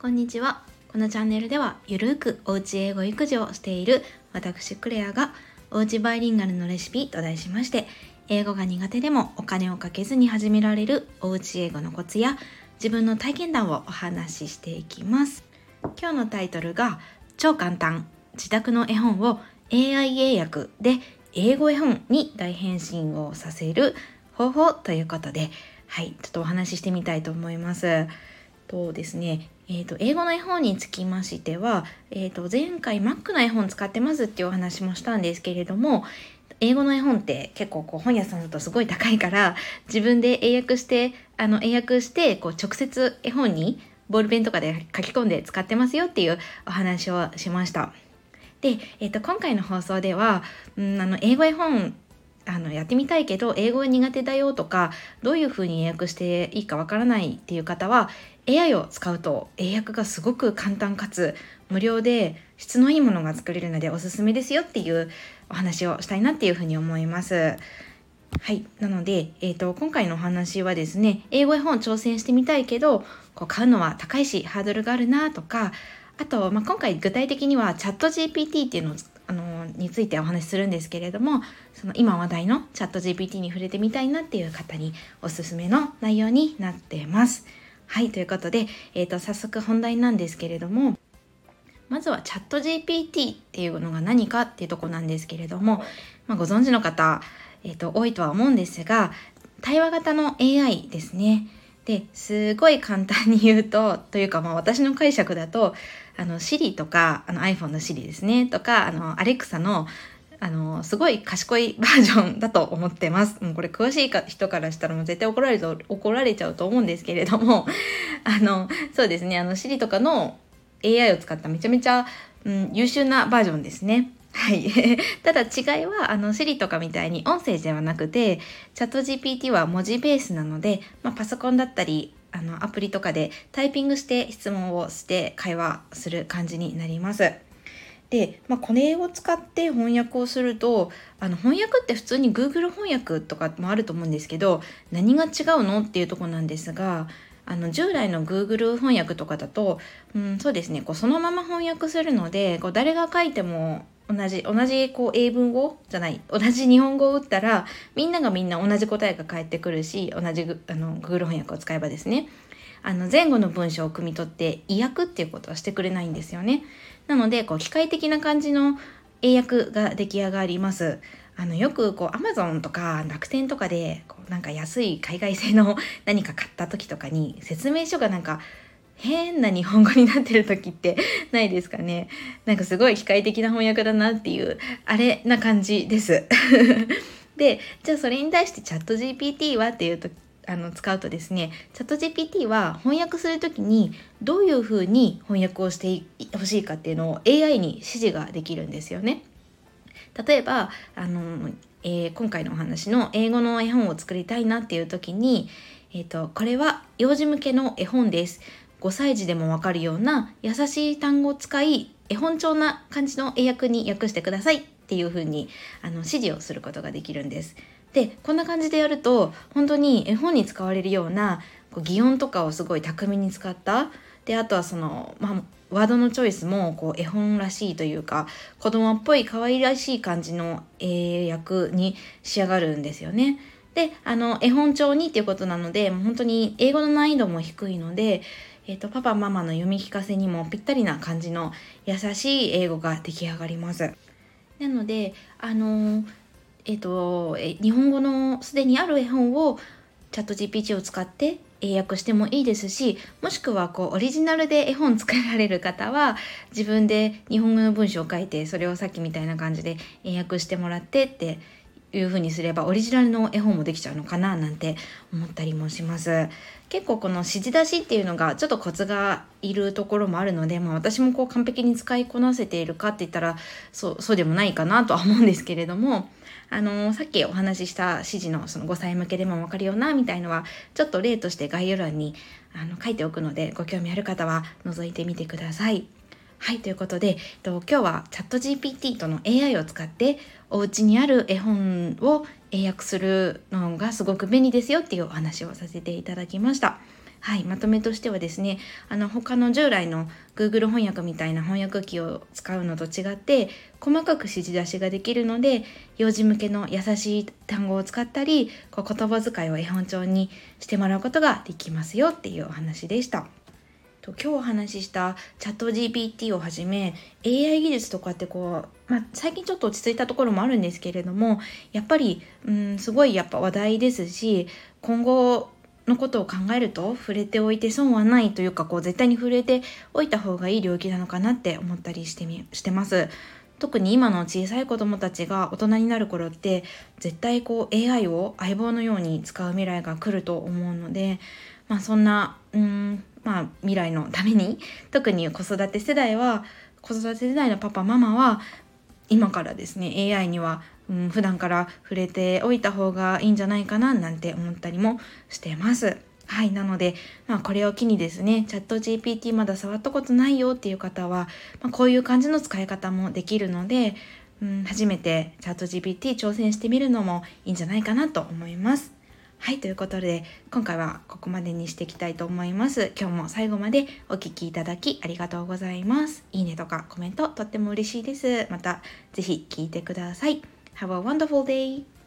こんにちは。このチャンネルではゆるーくおうち英語育児をしている私クレアがおうちバイリンガルのレシピと題しまして英語が苦手でもお金をかけずに始められるおうち英語のコツや自分の体験談をお話ししていきます。今日のタイトルが超簡単自宅の絵本を AI 英訳で英語絵本に大変身をさせる方法ということではいちょっとお話ししてみたいと思います。とですね？えーと、英語の絵本につきましては、えーと、前回 Mac の絵本使ってますっていうお話もしたんですけれども英語の絵本って結構こう本屋さんだとすごい高いから自分で英訳してあの英訳してこう直接絵本にボールペンとかで書き込んで使ってますよっていうお話をしました。で、えーと、今回の放送では、うん、あの英語絵本あのやってみたいけど英語が苦手だよとかどういうふうに英訳していいかわからないっていう方は AI を使うと英訳がすごく簡単かつ無料で質のいいものが作れるのでおすすめですよっていうお話をしたいなっていうふうに思います。はい。なので、えーと、今回のお話はですね、英語絵本挑戦してみたいけど、こう買うのは高いし、ハードルがあるなとか、あと、まあ、今回具体的にはチャット GPT っていうのをあのについてお話しするんですけれどもその今話題のチャット GPT に触れてみたいなっていう方におすすめの内容になってます。はい、ということで、えーと、早速本題なんですけれども、まずはチャット GPT っていうのが何かっていうとこなんですけれども、まあ、ご存知の方、えーと、多いとは思うんですが、対話型の AI ですね。で、すごい簡単に言うと、というかまあ私の解釈だと、あの Siri とか、あの iPhone の Siri ですね、とか、あの Alexa のあの、すごい賢いバージョンだと思ってます。もうこれ詳しい人からしたらもう絶対怒られる怒られちゃうと思うんですけれども、あの、そうですね、あの、Siri とかの AI を使っためちゃめちゃ、うん、優秀なバージョンですね。はい。ただ違いは、あの、Siri とかみたいに音声ではなくて、チャット GPT は文字ベースなので、まあ、パソコンだったり、あの、アプリとかでタイピングして質問をして会話する感じになります。で、まあ、これを使って翻訳をするとあの翻訳って普通に Google 翻訳とかもあると思うんですけど何が違うのっていうとこなんですがあの従来の Google 翻訳とかだと、うん、そうですねこうそのまま翻訳するのでこう誰が書いても同じ同じこう英文語？じゃない同じ日本語を打ったらみんながみんな同じ答えが返ってくるし同じあの Google 翻訳を使えばですねあの前後の文章を汲み取って意訳っていうことはしてくれないんですよね。なのでこう機械的な感じの英訳が出来上がります。あのよくこう Amazon とか楽天とかでこうなんか安い海外製の 何か買った時とかに説明書がなんか変な日本語になってる時ってないですかね なんかすごい機械的な翻訳だなっていうあれな感じです。でじゃあそれに対してチャット GPT はっていうとあの使うとですねチャット GPT は翻訳する時にどういうふうに翻訳をしてほしいかっていうのを AI に指示ができるんですよね。例えばあの、えー、今回のお話の英語の絵本を作りたいなっていう時に、えーと、これは幼児向けの絵本です。5歳児でもわかるような優しい単語を使い絵本調な感じの英訳に訳してくださいっていうふうにあの指示をすることができるんです。でこんな感じでやると本当に絵本に使われるようなこう擬音とかをすごい巧みに使ったであとはその、まあ、ワードのチョイスもこう絵本らしいというか子供っぽい可愛らしい感じの英訳に仕上がるんですよね。であの絵本調にっていうことなので本当に英語の難易度も低いので、えーと、パパママの読み聞かせにもぴったりな感じの優しい英語が出来上がります。なのであのえっ、ー、と、日本語のすでにある絵本をチャット GPT を使って英訳してもいいですしもしくはこうオリジナルで絵本作られる方は自分で日本語の文章を書いてそれをさっきみたいな感じで英訳してもらってっていう風にすればオリジナルの絵本もできちゃうのかななんて思ったりもします結構この指示出しっていうのがちょっとコツがいるところもあるので、まあ、私もこう完璧に使いこなせているかって言ったらそうそうでもないかなとは思うんですけれどもあのさっきお話しした指示のその5歳向けでも分かるよなみたいのはちょっと例として概要欄にあの書いておくのでご興味ある方は覗いてみてください。はい、ということで、えっと今日はチャット GPT との AI を使ってお家にある絵本を英訳するのがすごく便利ですよっていうお話をさせていただきました。はい、まとめとしてはですねあの他の従来の Google 翻訳みたいな翻訳機を使うのと違って細かく指示出しができるので幼児向けの優しい単語を使ったりこう言葉遣いを絵本帳にしてもらうことができますよっていうお話でした。と今日お話ししたチャット GPT をはじめ AI 技術とかってこう、まあ、最近ちょっと落ち着いたところもあるんですけれどもやっぱりうんすごいやっぱ話題ですし今後のことを考えると触れておいて損はないというかこう絶対に触れておいた方がいい領域なのかなって思ったりしてみしてます。特に今の小さい子供たちが大人になる頃って絶対こう AI を相棒のように使う未来が来ると思うので、まあ、そんなうんまあ、未来のために特に子育て世代は子育て世代のパパママは今からですね AI には、うん、普段から触れておいた方がいいんじゃないかななんて思ったりもしてます。はい。なので、まあ、これを機にですね、チャット GPT まだ触ったことないよっていう方は、まあ、こういう感じの使い方もできるので、うん、初めてチャット GPT 挑戦してみるのもいいんじゃないかなと思います。はい、ということで、今回はここまでにしていきたいと思います。今日も最後までお聴きいただきありがとうございます。いいねとかコメントとっても嬉しいです。また、是非聴いてください。Have a wonderful day!